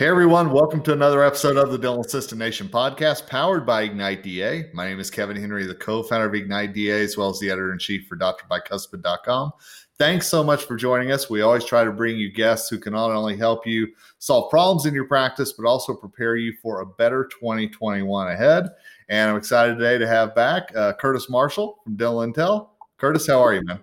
Hey everyone, welcome to another episode of the Dental Assistant Nation podcast powered by Ignite DA. My name is Kevin Henry, the co-founder of Ignite DA, as well as the editor-in-chief for drbicuspid.com. Thanks so much for joining us. We always try to bring you guests who can not only help you solve problems in your practice, but also prepare you for a better 2021 ahead. And I'm excited today to have back uh, Curtis Marshall from Dental Intel. Curtis, how are you, man?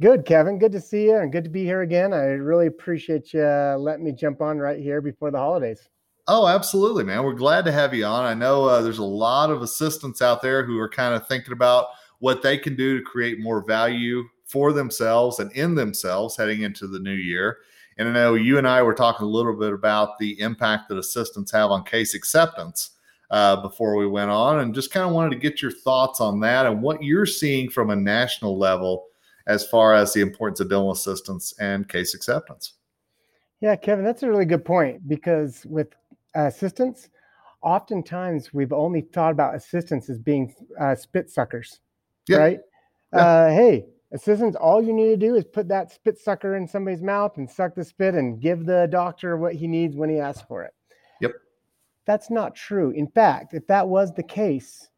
Good, Kevin. Good to see you and good to be here again. I really appreciate you uh, letting me jump on right here before the holidays. Oh, absolutely, man. We're glad to have you on. I know uh, there's a lot of assistants out there who are kind of thinking about what they can do to create more value for themselves and in themselves heading into the new year. And I know you and I were talking a little bit about the impact that assistants have on case acceptance uh, before we went on, and just kind of wanted to get your thoughts on that and what you're seeing from a national level as far as the importance of dental assistance and case acceptance. Yeah, Kevin, that's a really good point because with assistants, oftentimes we've only thought about assistants as being uh, spit suckers, yeah. right? Yeah. Uh, hey, assistants, all you need to do is put that spit sucker in somebody's mouth and suck the spit and give the doctor what he needs when he asks for it. Yep. That's not true. In fact, if that was the case,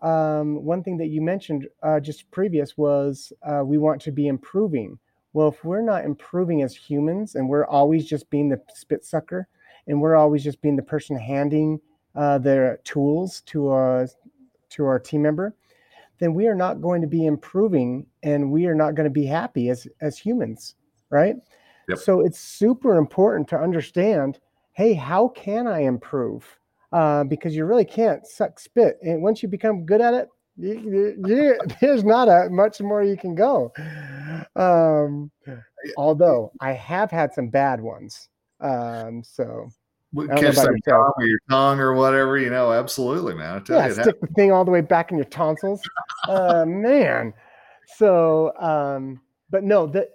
um, one thing that you mentioned uh, just previous was uh, we want to be improving. Well, if we're not improving as humans and we're always just being the spit sucker and we're always just being the person handing uh, the tools to our, to our team member, then we are not going to be improving and we are not going to be happy as, as humans, right? Yep. So it's super important to understand hey, how can I improve? Uh, because you really can't suck spit. And once you become good at it, you, you, there's not a much more you can go. Um, although I have had some bad ones. Um, so catch that tongue or your tongue or whatever, you know, absolutely, man. Yeah, you, stick the thing all the way back in your tonsils. uh, man. So, um, but no, the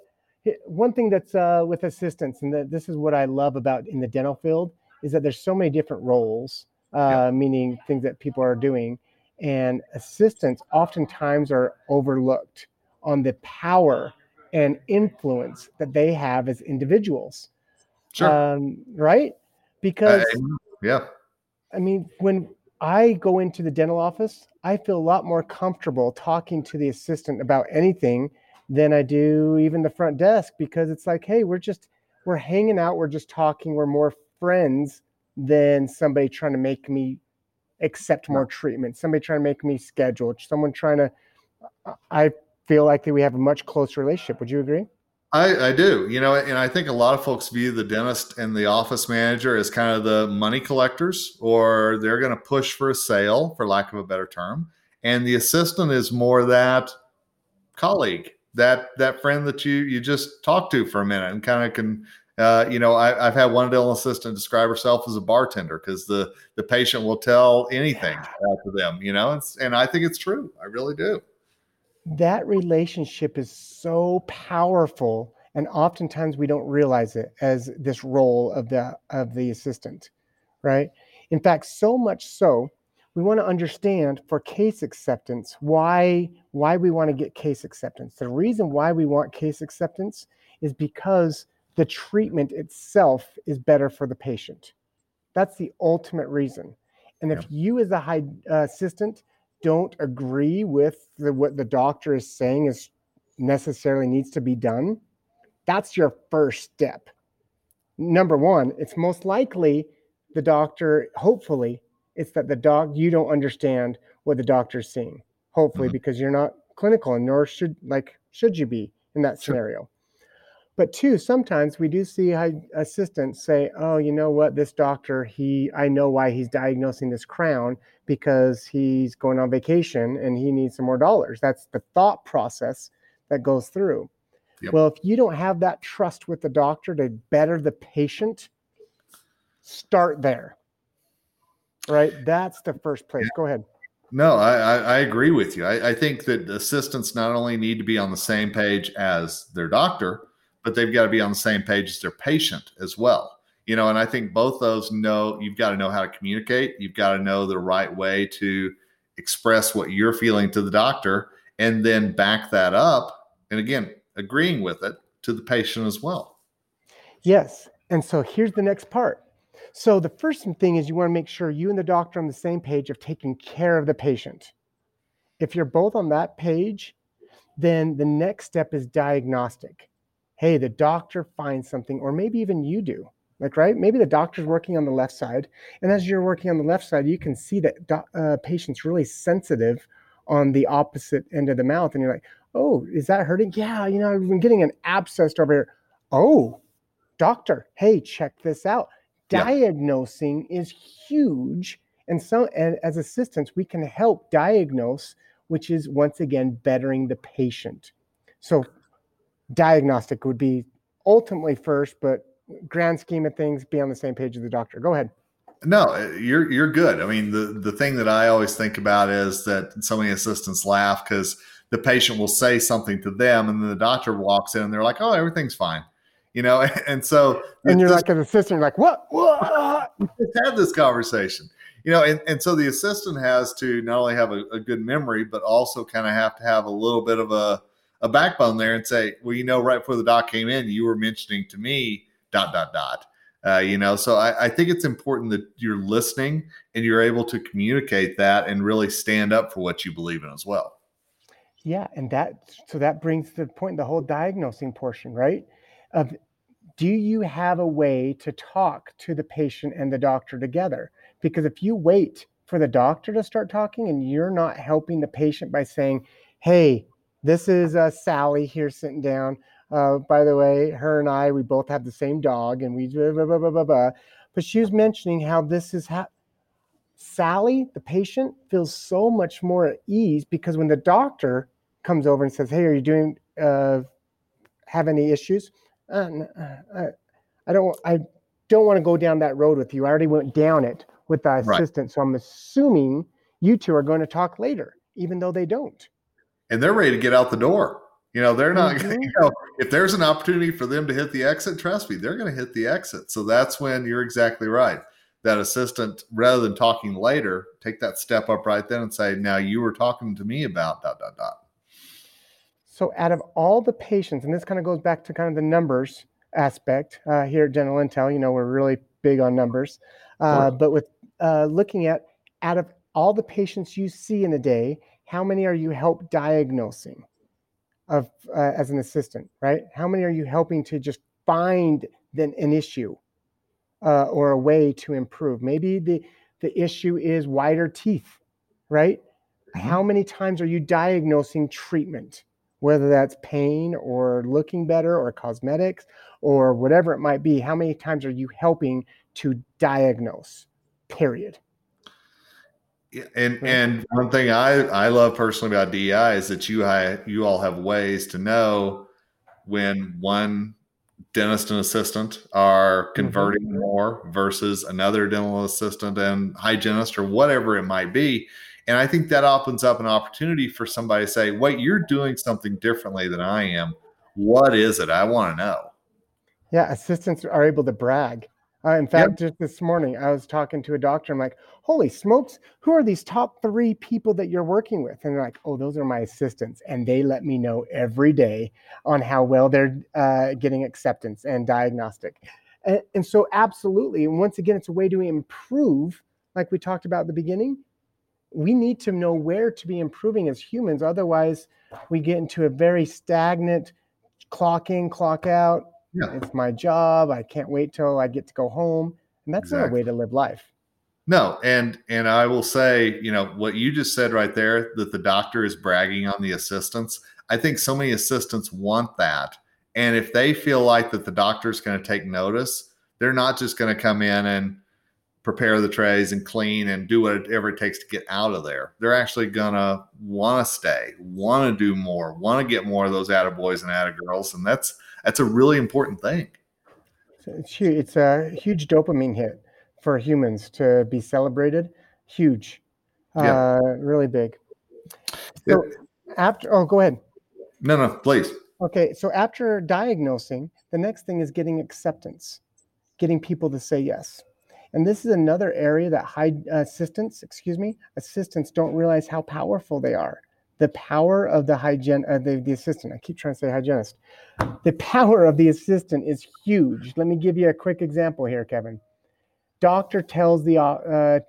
one thing that's uh, with assistants, and that this is what I love about in the dental field, is that there's so many different roles uh, yeah. meaning things that people are doing. And assistants oftentimes are overlooked on the power and influence that they have as individuals. Sure. Um, right? Because, uh, yeah. I mean, when I go into the dental office, I feel a lot more comfortable talking to the assistant about anything than I do even the front desk because it's like, hey, we're just, we're hanging out, we're just talking, we're more friends than somebody trying to make me accept more treatment, somebody trying to make me schedule, someone trying to. I feel like that we have a much closer relationship. Would you agree? I, I do, you know, and I think a lot of folks view the dentist and the office manager as kind of the money collectors, or they're going to push for a sale, for lack of a better term, and the assistant is more that colleague, that that friend that you you just talk to for a minute and kind of can uh, you know, I, have had one dental assistant describe herself as a bartender because the the patient will tell anything uh, to them. You know, it's, and I think it's true. I really do. That relationship is so powerful, and oftentimes we don't realize it as this role of the of the assistant, right? In fact, so much so we want to understand for case acceptance why why we want to get case acceptance. The reason why we want case acceptance is because the treatment itself is better for the patient. That's the ultimate reason. And if yeah. you, as a high uh, assistant, don't agree with the, what the doctor is saying is necessarily needs to be done, that's your first step. Number one, it's most likely the doctor, hopefully, it's that the doc you don't understand what the doctor's seeing. Hopefully, mm-hmm. because you're not clinical and nor should like should you be in that sure. scenario. But two, sometimes we do see assistants say, "Oh, you know what? This doctor, he, I know why he's diagnosing this crown because he's going on vacation and he needs some more dollars." That's the thought process that goes through. Yep. Well, if you don't have that trust with the doctor to better the patient, start there. Right? That's the first place. Yeah. Go ahead. No, I, I, agree with you. I, I think that assistants not only need to be on the same page as their doctor, but they've got to be on the same page as their patient as well. You know, and I think both those know you've got to know how to communicate. You've got to know the right way to express what you're feeling to the doctor and then back that up. And again, agreeing with it to the patient as well. Yes. And so here's the next part. So the first thing is you want to make sure you and the doctor are on the same page of taking care of the patient. If you're both on that page, then the next step is diagnostic. Hey, the doctor finds something, or maybe even you do. Like, right? Maybe the doctor's working on the left side. And as you're working on the left side, you can see that uh, patient's really sensitive on the opposite end of the mouth. And you're like, oh, is that hurting? Yeah, you know, I've been getting an abscess over here. Oh, doctor, hey, check this out. Yeah. Diagnosing is huge. And so, and as assistants, we can help diagnose, which is once again bettering the patient. So, diagnostic would be ultimately first, but grand scheme of things, be on the same page as the doctor. Go ahead. No, uh, you're you're good. I mean, the the thing that I always think about is that so many assistants laugh because the patient will say something to them, and then the doctor walks in and they're like, "Oh, everything's fine," you know. And so, and you're like an assistant, you're like, "What? What?" Just had this conversation, you know. And and so the assistant has to not only have a, a good memory, but also kind of have to have a little bit of a a backbone there and say, "Well, you know, right before the doc came in, you were mentioning to me." dot dot dot. Uh, you know so I, I, think it's important that you're listening and you're able to communicate that and really stand up for what you believe in as well. Yeah and that so that brings the point the whole diagnosing portion right? Of do you have a way to talk to the patient and the doctor together? Because if you wait for the doctor to start talking and you're not helping the patient by saying hey this is uh, sally here sitting down uh, by the way, her and I, we both have the same dog, and we blah, blah, blah, blah, blah. But she was mentioning how this is ha- Sally, the patient, feels so much more at ease because when the doctor comes over and says, "Hey, are you doing uh, have any issues?" Uh, uh, I don't. I don't want to go down that road with you. I already went down it with the assistant, right. so I'm assuming you two are going to talk later, even though they don't. And they're ready to get out the door. You know, they're not, mm-hmm. you know, if there's an opportunity for them to hit the exit, trust me, they're going to hit the exit. So that's when you're exactly right. That assistant, rather than talking later, take that step up right then and say, now you were talking to me about dot, dot, dot. So out of all the patients, and this kind of goes back to kind of the numbers aspect uh, here at Dental Intel, you know, we're really big on numbers. Uh, but with uh, looking at out of all the patients you see in a day, how many are you help diagnosing? of uh, as an assistant, right? How many are you helping to just find then an issue uh, or a way to improve? Maybe the the issue is wider teeth, right? Mm-hmm. How many times are you diagnosing treatment, whether that's pain or looking better or cosmetics or whatever it might be? How many times are you helping to diagnose? Period and and one thing I I love personally about DI is that you you all have ways to know when one dentist and assistant are mm-hmm. converting mm-hmm. more versus another dental assistant and hygienist or whatever it might be. And I think that opens up an opportunity for somebody to say, wait, you're doing something differently than I am. What is it? I want to know. Yeah, assistants are able to brag uh, in fact, yep. just this morning, I was talking to a doctor. I'm like, holy smokes, who are these top three people that you're working with? And they're like, oh, those are my assistants. And they let me know every day on how well they're uh, getting acceptance and diagnostic. And, and so, absolutely. And once again, it's a way to improve, like we talked about at the beginning. We need to know where to be improving as humans. Otherwise, we get into a very stagnant clock in, clock out yeah. It's my job. I can't wait till I get to go home. And that's exactly. not a way to live life. No, and and I will say, you know, what you just said right there that the doctor is bragging on the assistants. I think so many assistants want that. And if they feel like that the doctor is going to take notice, they're not just going to come in and prepare the trays and clean and do whatever it takes to get out of there. They're actually gonna want to stay, want to do more, want to get more of those attaboys and attagirls, and that's that's a really important thing. It's huge. It's a huge dopamine hit for humans to be celebrated. Huge, yeah. uh, really big. So after, oh, go ahead. No, no, please. Okay, so after diagnosing, the next thing is getting acceptance, getting people to say yes. And this is another area that high assistants, excuse me, assistants don't realize how powerful they are the power of the hygiene uh, the, the assistant i keep trying to say hygienist the power of the assistant is huge let me give you a quick example here kevin doctor tells the uh,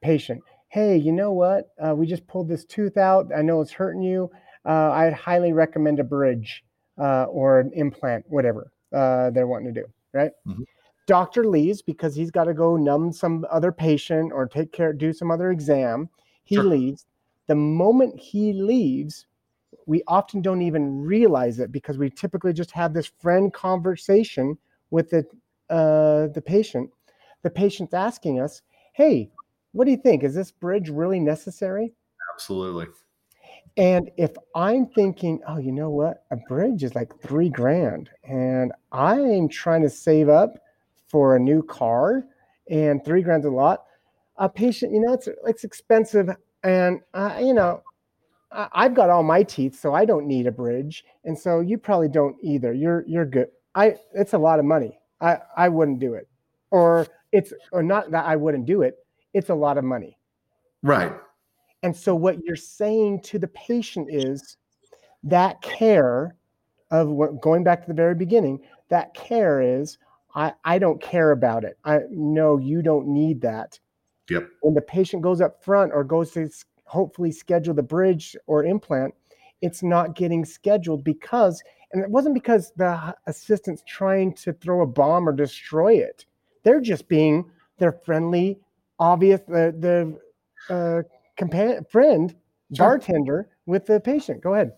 patient, "Hey, you know what? Uh, we just pulled this tooth out. I know it's hurting you. Uh, I'd highly recommend a bridge uh, or an implant, whatever uh, they're wanting to do." Right? Mhm. Doctor leaves because he's got to go numb some other patient or take care, do some other exam. He Sure. leaves. The moment he leaves, we often don't even realize it because we typically just have this friend conversation with the uh, the patient. The patient's asking us, "Hey, what do you think? Is this bridge really necessary?" Absolutely. And if I'm thinking, "Oh, you know what? A bridge is like three grand, and I'm trying to save up for a new car, and three grand's a lot," a patient, you know, it's it's expensive, and uh, you know, I- I've got all my teeth, so I don't need a bridge, and so you probably don't either. You're you're good. I it's a lot of money. I I wouldn't do it, or it's or not that I wouldn't do it. It's a lot of money. Right. And so what you're saying to the patient is that care of what going back to the very beginning, that care is I, I don't care about it. I no, you don't need that. Yep. When the patient goes up front or goes to hopefully schedule the bridge or implant, it's not getting scheduled because, and it wasn't because the assistant's trying to throw a bomb or destroy it. They're just being their friendly, obvious, the the uh, companion friend Sure. bartender with the patient. Go ahead.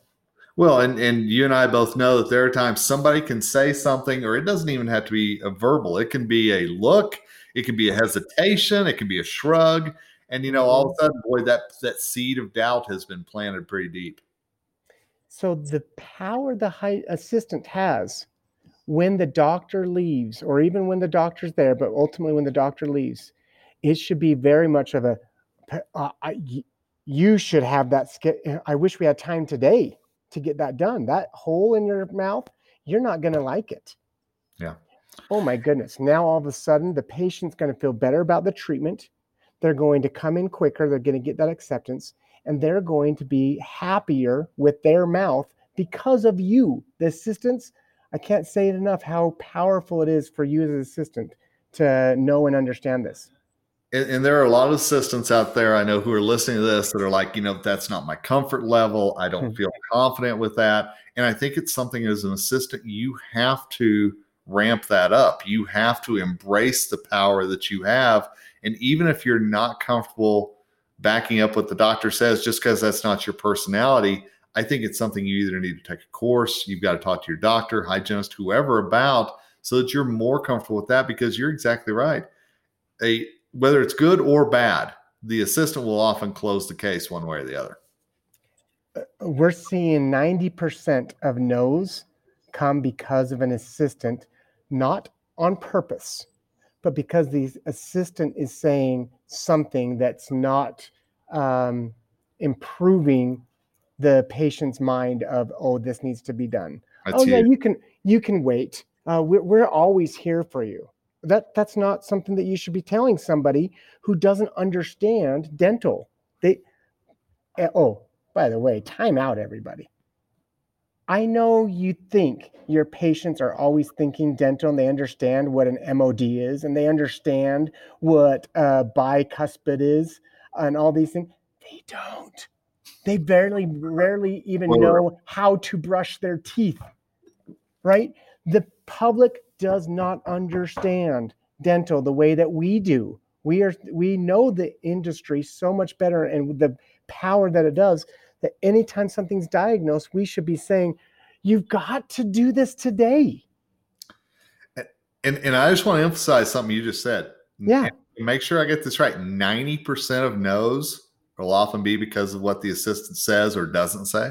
Well, and and you and I both know that there are times somebody can say something, or it doesn't even have to be a verbal. It can be a look, it can be a hesitation, it can be a shrug, and you know, all of a sudden, boy, that that seed of doubt has been planted pretty deep. So the power the high assistant has when the doctor leaves, or even when the doctor's there, but ultimately when the doctor leaves, it should be very much of a. Uh, I, you should have that. I wish we had time today to get that done. That hole in your mouth, you're not going to like it. Yeah. Oh my goodness! Now all of a sudden, the patient's going to feel better about the treatment. They're going to come in quicker. They're going to get that acceptance and they're going to be happier with their mouth because of you, the assistants. I can't say it enough how powerful it is for you as an assistant to know and understand this. And, and there are a lot of assistants out there I know who are listening to this that are like, you know, that's not my comfort level. I don't Hmm. feel confident with that. And I think it's something as an assistant, you have to ramp that up. You have to embrace the power that you have. And even if you're not comfortable backing up what the doctor says, just because that's not your personality, I think it's something you either need to take a course, you've got to talk to your doctor, hygienist, whoever about so that you're more comfortable with that because you're exactly right. A whether it's good or bad, the assistant will often close the case one way or the other. We're seeing 90% of no's come because of an assistant, not on purpose, but because the assistant is saying something that's not um, improving the patient's mind of, oh, this needs to be done. That's oh yeah, huge. you can you can wait. Uh, we're, we're always here for you. That that's not something that you should be telling somebody who doesn't understand dental. They eh, oh by the way, time out, everybody. I know you think your patients are always thinking dental and they understand what an MOD is and they understand what uh, bicuspid is and all these things. They don't. They barely, rarely even know how to brush their teeth, right? The public does not understand dental the way that we do. We are we know the industry so much better and the power that it does that anytime something's diagnosed, we should be saying, You've got to do this today. And and I just want to emphasize something you just said. Yeah. Make sure I get this right. 90% of no's will often be because of what the assistant says or doesn't say.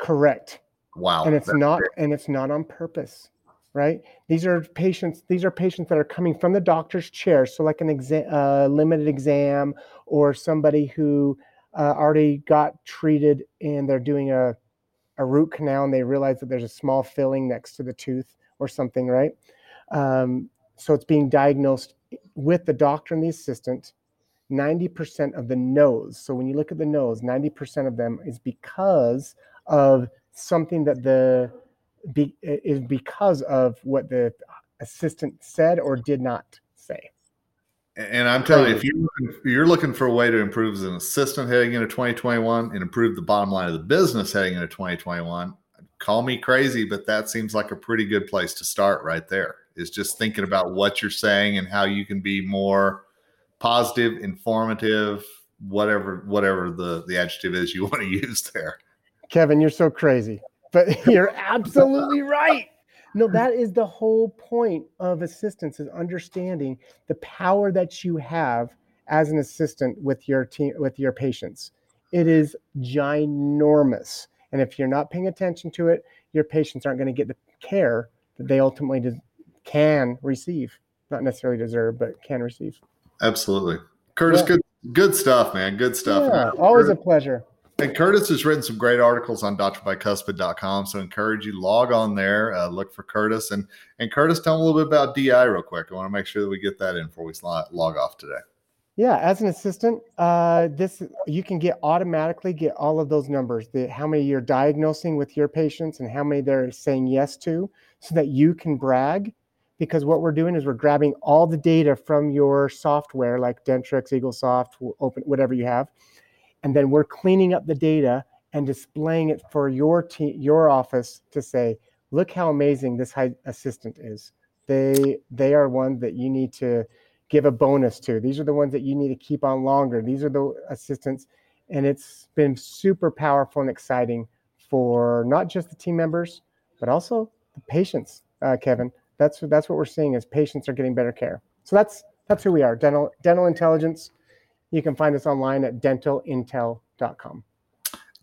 Correct. Wow. and it's not great. and it's not on purpose right? These are patients these are patients that are coming from the doctor's chair. So like an exam uh, limited exam or somebody who uh, already got treated and they're doing a, a root canal and they realize that there's a small filling next to the tooth or something right? Um, so it's being diagnosed with the doctor and the assistant. 90% of the no's. so when you look at the no's, 90% of them is because of something that the be, is because of what the assistant said or did not say. And I'm telling you, if um, you you're looking for a way to improve as an assistant heading into 2021 and improve the bottom line of the business heading into 2021, call me crazy, but that seems like a pretty good place to start right there. Is just thinking about what you're saying and how you can be more positive, informative, whatever whatever the the adjective is you want to use there. Kevin, you're so crazy, but you're absolutely right. No, that is the whole point of assistance is understanding the power that you have as an assistant with your team with your patients. It is ginormous. And if you're not paying attention to it, your patients aren't going to get the care that they ultimately des- can receive. Not necessarily deserve, but can receive. Absolutely. Curtis, yeah. good good stuff, man. Good stuff. Yeah, always a pleasure. And Curtis has written some great articles on doctorbicuspid.com. So I encourage you log on there, uh, look for Curtis. And and Curtis, tell me a little bit about DI real quick. I want to make sure that we get that in before we log off today. Yeah, as an assistant, uh, this you can get automatically get all of those numbers, the how many you're diagnosing with your patients and how many they're saying yes to, so that you can brag. Because what we're doing is we're grabbing all the data from your software, like Dentrix, EagleSoft, Open, whatever you have, and then we're cleaning up the data and displaying it for your team, your office to say, look how amazing this assistant is. They they are one that you need to give a bonus to. These are the ones that you need to keep on longer. These are the assistants, and it's been super powerful and exciting for not just the team members, but also the patients. Uh, Kevin, that's that's what we're seeing is patients are getting better care. So that's that's who we are. Dental Dental Intelligence you can find us online at dentalintel.com.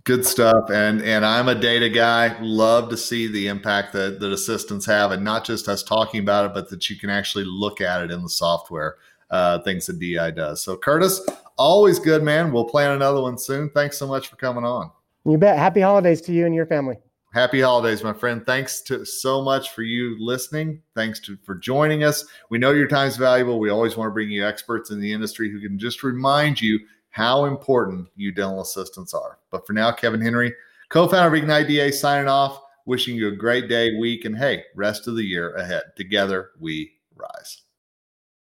Good stuff. And and I'm a data guy. Love to see the impact that, that assistants have, and not just us talking about it, but that you can actually look at it in the software, uh, things that DI does. So Curtis, always good, man. We'll plan another one soon. Thanks so much for coming on. You bet. Happy holidays to you and your family. Happy holidays, my friend. Thanks to so much for you listening. Thanks to for joining us. We know your time is valuable. We always want to bring you experts in the industry who can just remind you how important you dental assistants are. But for now, Kevin Henry, co-founder of Ignite DA, signing off. Wishing you a great day, week, and hey, rest of the year ahead. Together we rise.